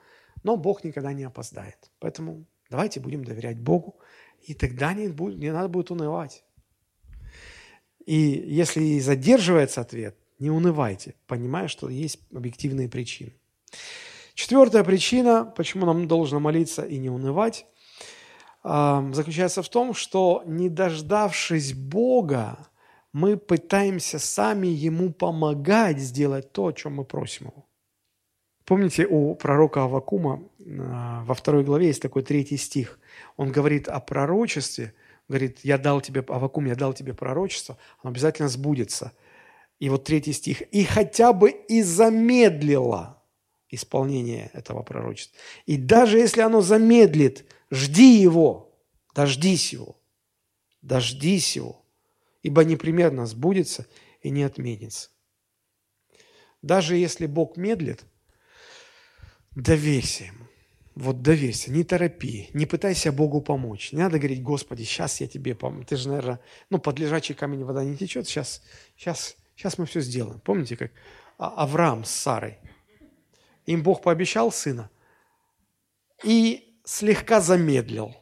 Speaker 1: но Бог никогда не опоздает. Поэтому давайте будем доверять Богу, и тогда не, будет, не надо будет унывать. И если и задерживается ответ, не унывайте, понимая, что есть объективные причины. Четвертая причина, почему нам должно молиться и не унывать, заключается в том, что не дождавшись Бога, мы пытаемся сами ему помогать сделать то, о чем мы просим его. Помните, у пророка Авакума а, во второй главе есть такой третий стих. Он говорит о пророчестве, говорит, я дал тебе, Авакум, я дал тебе пророчество, оно обязательно сбудется. И вот третий стих. И хотя бы и замедлило исполнение этого пророчества. И даже если оно замедлит, жди его, дождись его, дождись его ибо непременно сбудется и не отменится. Даже если Бог медлит, доверься Ему. Вот доверься, не торопи, не пытайся Богу помочь. Не надо говорить, Господи, сейчас я тебе помогу. Ты же, наверное, ну, под лежачий камень вода не течет, сейчас, сейчас, сейчас мы все сделаем. Помните, как а, Авраам с Сарой? Им Бог пообещал сына и слегка замедлил.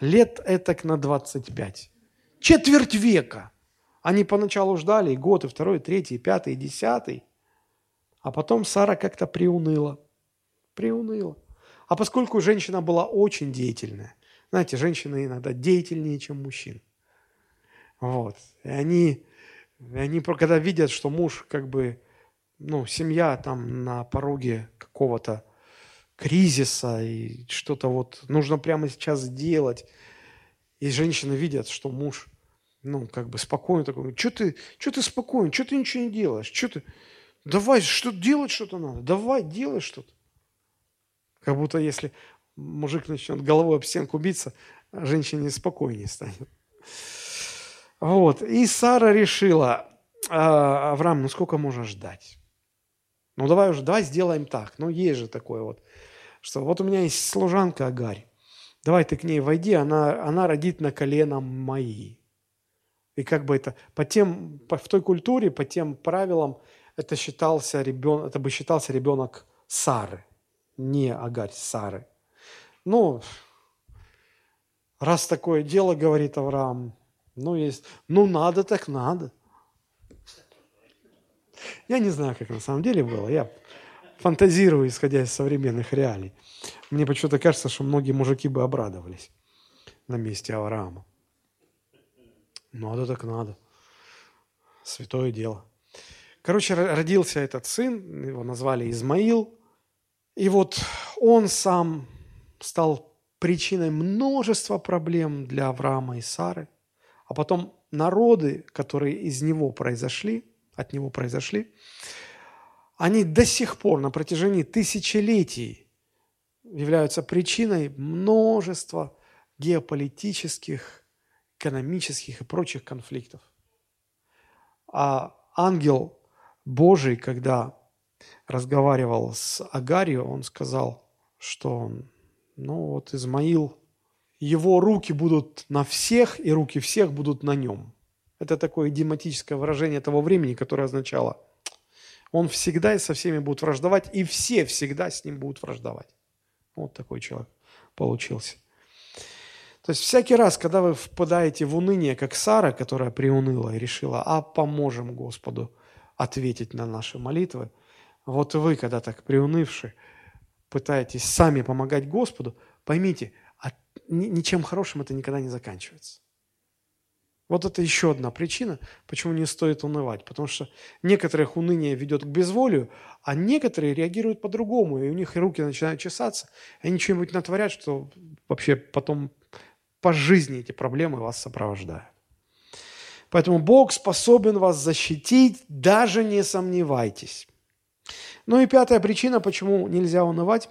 Speaker 1: Лет этак на 25. Четверть века. Они поначалу ждали и год, и второй, и третий, и пятый, и десятый. А потом Сара как-то приуныла. Приуныла. А поскольку женщина была очень деятельная, знаете, женщины иногда деятельнее, чем мужчины. Вот. И они, они, когда видят, что муж как бы, ну, семья там на пороге какого-то кризиса и что-то вот нужно прямо сейчас сделать, и женщины видят, что муж, ну, как бы спокойно такой, что ты, что ты спокоен, что ты ничего не делаешь, что ты, давай, что делать что-то надо, давай, делай что-то. Как будто если мужик начнет головой об стенку биться, женщине спокойнее станет. Вот. И Сара решила, «А, Авраам, ну сколько можно ждать? Ну давай уже, давай сделаем так. Ну есть же такое вот, что вот у меня есть служанка Агарь. Давай ты к ней войди, она, она родит на колено мои. И как бы это, по тем, по, в той культуре, по тем правилам, это считался ребенок, это бы считался ребенок Сары, не Агарь, Сары. Ну, раз такое дело, говорит Авраам, ну, есть, ну, надо так надо. Я не знаю, как на самом деле было. Я фантазирую, исходя из современных реалий. Мне почему-то кажется, что многие мужики бы обрадовались на месте Авраама. Надо так надо. Святое дело. Короче, родился этот сын, его назвали Измаил. И вот он сам стал причиной множества проблем для Авраама и Сары. А потом народы, которые из него произошли, от него произошли, они до сих пор на протяжении тысячелетий являются причиной множества геополитических, экономических и прочих конфликтов. А ангел Божий, когда разговаривал с Агарио, он сказал, что ну вот Измаил, его руки будут на всех, и руки всех будут на нем. Это такое идиоматическое выражение того времени, которое означало, он всегда и со всеми будет враждовать, и все всегда с ним будут враждовать. Вот такой человек получился. То есть всякий раз, когда вы впадаете в уныние, как Сара, которая приуныла и решила, а поможем Господу ответить на наши молитвы, вот вы, когда так приунывши, пытаетесь сами помогать Господу, поймите, ничем хорошим это никогда не заканчивается. Вот это еще одна причина, почему не стоит унывать. Потому что некоторых уныние ведет к безволию, а некоторые реагируют по-другому, и у них руки начинают чесаться, и они что-нибудь натворят, что вообще потом по жизни эти проблемы вас сопровождают. Поэтому Бог способен вас защитить, даже не сомневайтесь. Ну и пятая причина, почему нельзя унывать,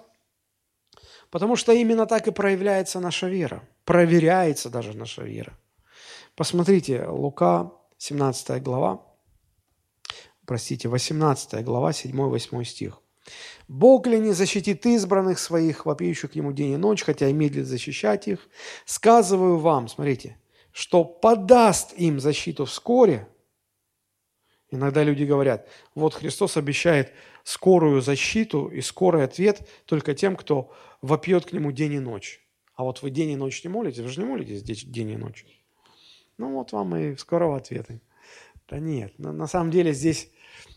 Speaker 1: потому что именно так и проявляется наша вера, проверяется даже наша вера – Посмотрите, Лука, 17 глава, простите, 18 глава, 7-8 стих. «Бог ли не защитит избранных своих, вопиющих к Ему день и ночь, хотя и медлит защищать их? Сказываю вам, смотрите, что подаст им защиту вскоре». Иногда люди говорят, вот Христос обещает скорую защиту и скорый ответ только тем, кто вопьет к Нему день и ночь. А вот вы день и ночь не молитесь, вы же не молитесь день и ночь. Ну вот вам и скорого ответа. Да нет, на самом деле здесь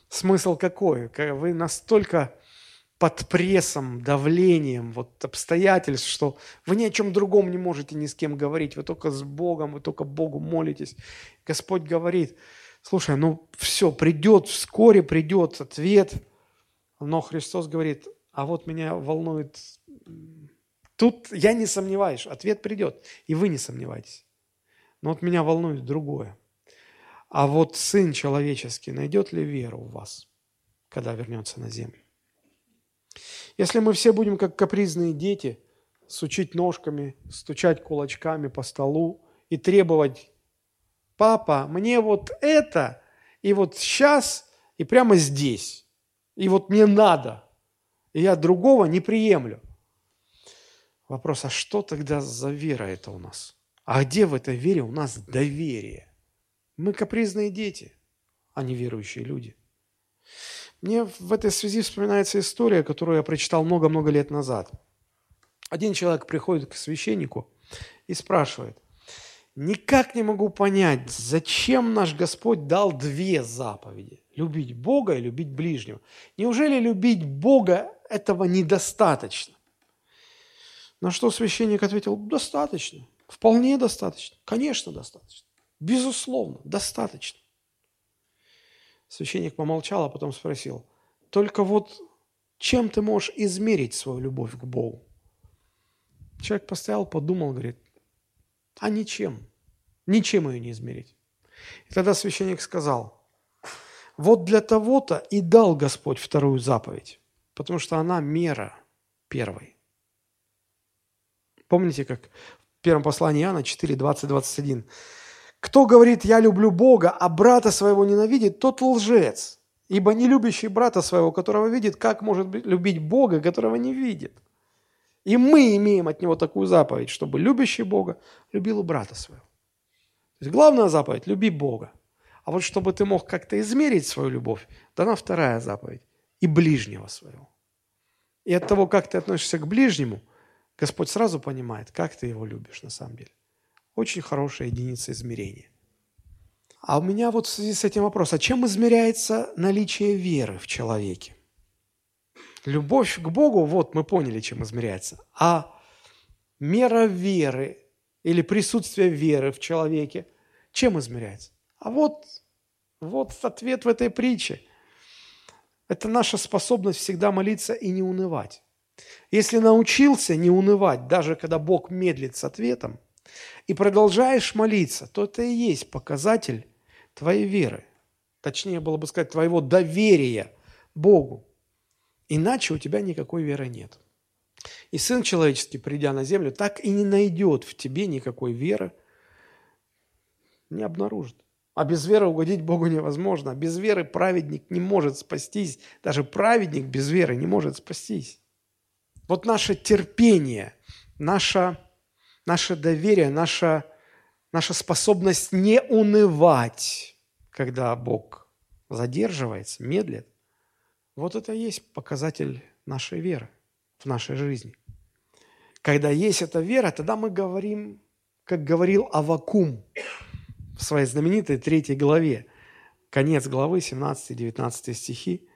Speaker 1: смысл какой? Вы настолько под прессом, давлением, вот обстоятельств, что вы ни о чем другом не можете ни с кем говорить, вы только с Богом, вы только Богу молитесь. Господь говорит, слушай, ну все, придет, вскоре придет ответ, но Христос говорит, а вот меня волнует, тут я не сомневаюсь, ответ придет, и вы не сомневайтесь. Но вот меня волнует другое. А вот Сын Человеческий найдет ли веру в вас, когда вернется на землю? Если мы все будем как капризные дети, сучить ножками, стучать кулачками по столу и требовать, папа, мне вот это, и вот сейчас, и прямо здесь, и вот мне надо, и я другого не приемлю. Вопрос, а что тогда за вера это у нас? А где в этой вере у нас доверие? Мы капризные дети, а не верующие люди. Мне в этой связи вспоминается история, которую я прочитал много-много лет назад. Один человек приходит к священнику и спрашивает, «Никак не могу понять, зачем наш Господь дал две заповеди – любить Бога и любить ближнего. Неужели любить Бога этого недостаточно?» На что священник ответил, «Достаточно. Вполне достаточно. Конечно, достаточно. Безусловно, достаточно. Священник помолчал, а потом спросил, только вот чем ты можешь измерить свою любовь к Богу? Человек постоял, подумал, говорит, а ничем. Ничем ее не измерить. И тогда священник сказал, вот для того-то и дал Господь вторую заповедь, потому что она мера первой. Помните, как в первом послании Иоанна 4, 20, 21. «Кто говорит, я люблю Бога, а брата своего ненавидит, тот лжец, ибо не любящий брата своего, которого видит, как может любить Бога, которого не видит?» И мы имеем от него такую заповедь, чтобы любящий Бога любил брата своего. То есть главная заповедь – люби Бога. А вот чтобы ты мог как-то измерить свою любовь, дана вторая заповедь – и ближнего своего. И от того, как ты относишься к ближнему, Господь сразу понимает, как ты его любишь на самом деле. Очень хорошая единица измерения. А у меня вот в связи с этим вопрос, а чем измеряется наличие веры в человеке? Любовь к Богу, вот мы поняли, чем измеряется. А мера веры или присутствие веры в человеке, чем измеряется? А вот, вот ответ в этой притче. Это наша способность всегда молиться и не унывать. Если научился не унывать, даже когда Бог медлит с ответом, и продолжаешь молиться, то это и есть показатель твоей веры. Точнее было бы сказать, твоего доверия Богу. Иначе у тебя никакой веры нет. И Сын Человеческий, придя на землю, так и не найдет в тебе никакой веры, не обнаружит. А без веры угодить Богу невозможно. Без веры праведник не может спастись. Даже праведник без веры не может спастись. Вот наше терпение, наше, наше доверие, наша, наша способность не унывать, когда Бог задерживается, медлит, вот это и есть показатель нашей веры в нашей жизни. Когда есть эта вера, тогда мы говорим, как говорил Авакум в своей знаменитой третьей главе, конец главы, 17-19 стихи,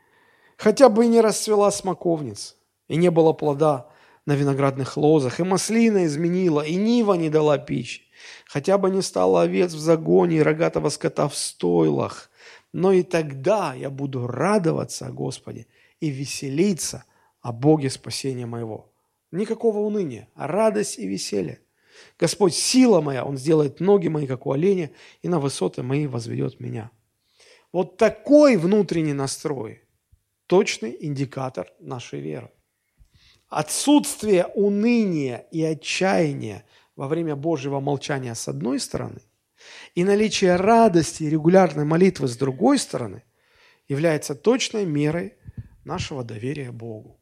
Speaker 1: «Хотя бы и не расцвела смоковница, и не было плода на виноградных лозах, и маслина изменила, и нива не дала пищи, хотя бы не стало овец в загоне и рогатого скота в стойлах, но и тогда я буду радоваться о Господе и веселиться о Боге спасения моего. Никакого уныния, а радость и веселье. Господь, сила моя, Он сделает ноги мои, как у оленя, и на высоты мои возведет меня. Вот такой внутренний настрой – точный индикатор нашей веры. Отсутствие уныния и отчаяния во время Божьего молчания с одной стороны – и наличие радости и регулярной молитвы с другой стороны является точной мерой нашего доверия Богу.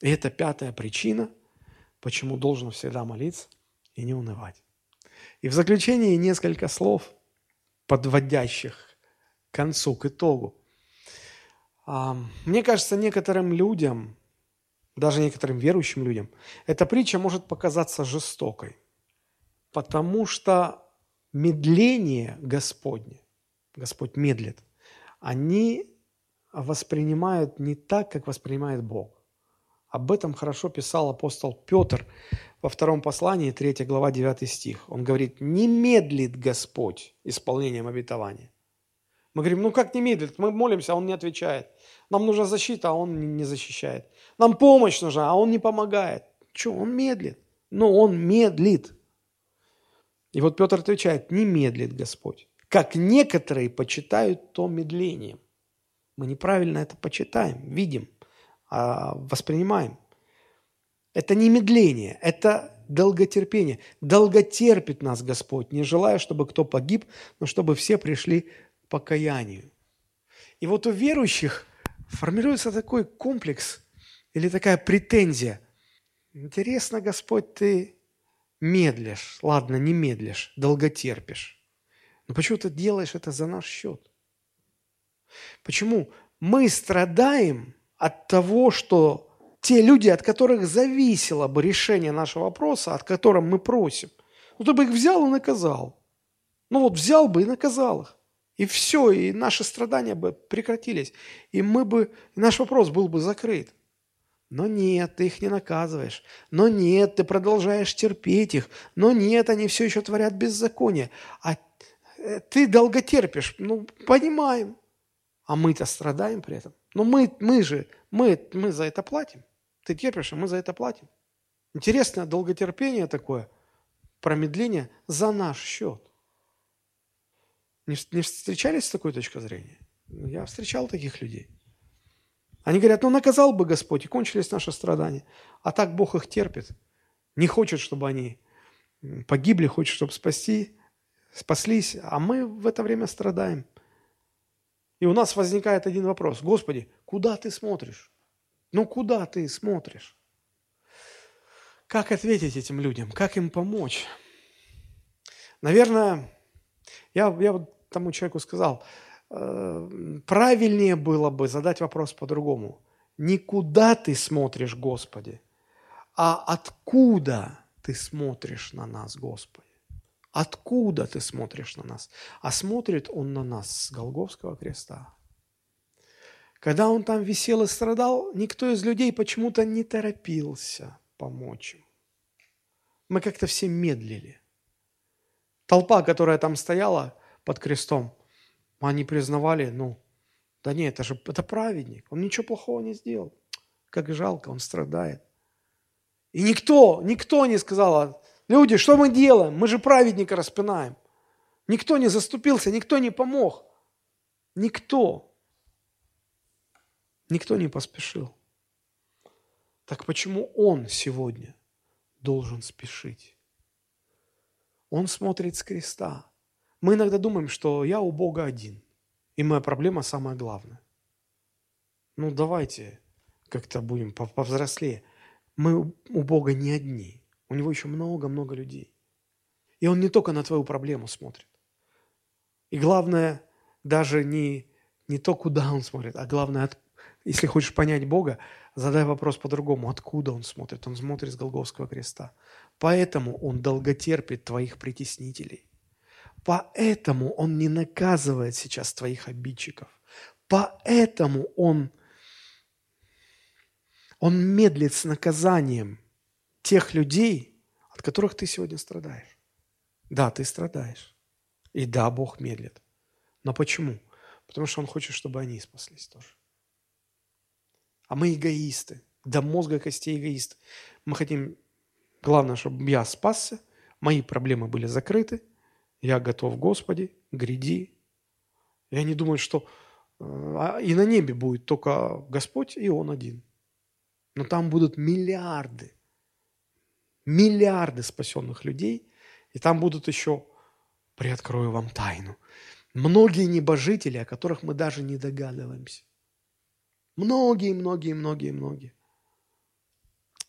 Speaker 1: И это пятая причина, почему должен всегда молиться и не унывать. И в заключение несколько слов, подводящих к концу, к итогу. А, мне кажется, некоторым людям, даже некоторым верующим людям, эта притча может показаться жестокой, потому что медление Господне, Господь медлит, они воспринимают не так, как воспринимает Бог. Об этом хорошо писал апостол Петр во втором послании, 3 глава, 9 стих. Он говорит, не медлит Господь исполнением обетования. Мы говорим, ну как не медлит? Мы молимся, а он не отвечает. Нам нужна защита, а он не защищает. Нам помощь нужна, а он не помогает. Что, он медлит? Но он медлит. И вот Петр отвечает, не медлит Господь. Как некоторые почитают то медлением. Мы неправильно это почитаем, видим, а воспринимаем. Это не медление, это долготерпение. Долготерпит нас Господь, не желая, чтобы кто погиб, но чтобы все пришли к покаянию. И вот у верующих формируется такой комплекс или такая претензия. Интересно, Господь, ты медлишь, ладно, не медлишь, долготерпишь. Но почему ты делаешь это за наш счет? Почему мы страдаем от того, что те люди, от которых зависело бы решение нашего вопроса, от которых мы просим, ну ты бы их взял и наказал. Ну вот взял бы и наказал их. И все, и наши страдания бы прекратились. И мы бы, наш вопрос был бы закрыт. Но нет, ты их не наказываешь. Но нет, ты продолжаешь терпеть их. Но нет, они все еще творят беззаконие. А э, ты долго терпишь. Ну, понимаем. А мы-то страдаем при этом. Но мы, мы же, мы, мы за это платим. Ты терпишь, а мы за это платим. Интересное долготерпение такое, промедление за наш счет. Не, не встречались с такой точкой зрения? Я встречал таких людей. Они говорят, ну наказал бы Господь, и кончились наши страдания. А так Бог их терпит. Не хочет, чтобы они погибли, хочет, чтобы спасти, спаслись, а мы в это время страдаем. И у нас возникает один вопрос. Господи, куда ты смотришь? Ну, куда ты смотришь? Как ответить этим людям? Как им помочь? Наверное, я, я вот тому человеку сказал – Э, правильнее было бы задать вопрос по-другому. Не куда ты смотришь, Господи, а откуда ты смотришь на нас, Господи. Откуда ты смотришь на нас? А смотрит он на нас с Голговского креста. Когда он там висел и страдал, никто из людей почему-то не торопился помочь ему. Мы как-то все медлили. Толпа, которая там стояла под крестом – они признавали, ну, да нет, это же это праведник, он ничего плохого не сделал. Как жалко, он страдает. И никто, никто не сказал, люди, что мы делаем? Мы же праведника распинаем. Никто не заступился, никто не помог. Никто. Никто не поспешил. Так почему он сегодня должен спешить? Он смотрит с креста. Мы иногда думаем, что я у Бога один, и моя проблема самая главная. Ну, давайте как-то будем повзрослее. Мы у Бога не одни. У Него еще много-много людей. И Он не только на твою проблему смотрит. И главное, даже не, не то, куда Он смотрит, а главное, от, если хочешь понять Бога, задай вопрос по-другому. Откуда Он смотрит? Он смотрит с Голговского креста. Поэтому Он долготерпит твоих притеснителей. Поэтому Он не наказывает сейчас твоих обидчиков. Поэтому Он, он медлит с наказанием тех людей, от которых ты сегодня страдаешь. Да, ты страдаешь. И да, Бог медлит. Но почему? Потому что Он хочет, чтобы они спаслись тоже. А мы эгоисты. До мозга костей эгоисты. Мы хотим, главное, чтобы я спасся, мои проблемы были закрыты – я готов, Господи, гряди. Я не думаю, что э, а и на небе будет только Господь и Он один. Но там будут миллиарды, миллиарды спасенных людей, и там будут еще, приоткрою вам тайну, многие небожители, о которых мы даже не догадываемся. Многие, многие, многие, многие.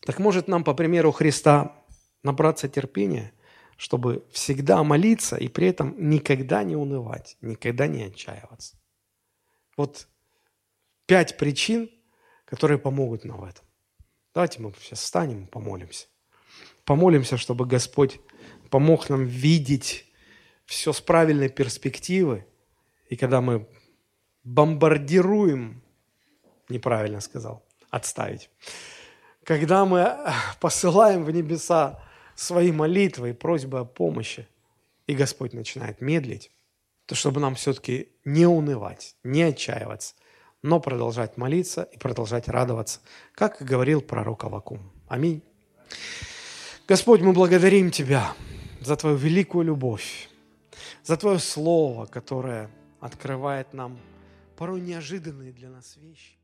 Speaker 1: Так может нам, по примеру Христа, набраться терпения – чтобы всегда молиться и при этом никогда не унывать, никогда не отчаиваться. Вот пять причин, которые помогут нам в этом. Давайте мы сейчас встанем и помолимся. Помолимся, чтобы Господь помог нам видеть все с правильной перспективы. И когда мы бомбардируем, неправильно сказал, отставить, когда мы посылаем в небеса свои молитвы и просьбы о помощи, и Господь начинает медлить, то чтобы нам все-таки не унывать, не отчаиваться, но продолжать молиться и продолжать радоваться, как говорил пророк Авакум. Аминь. Господь, мы благодарим Тебя за Твою великую любовь, за Твое Слово, которое открывает нам порой неожиданные для нас вещи.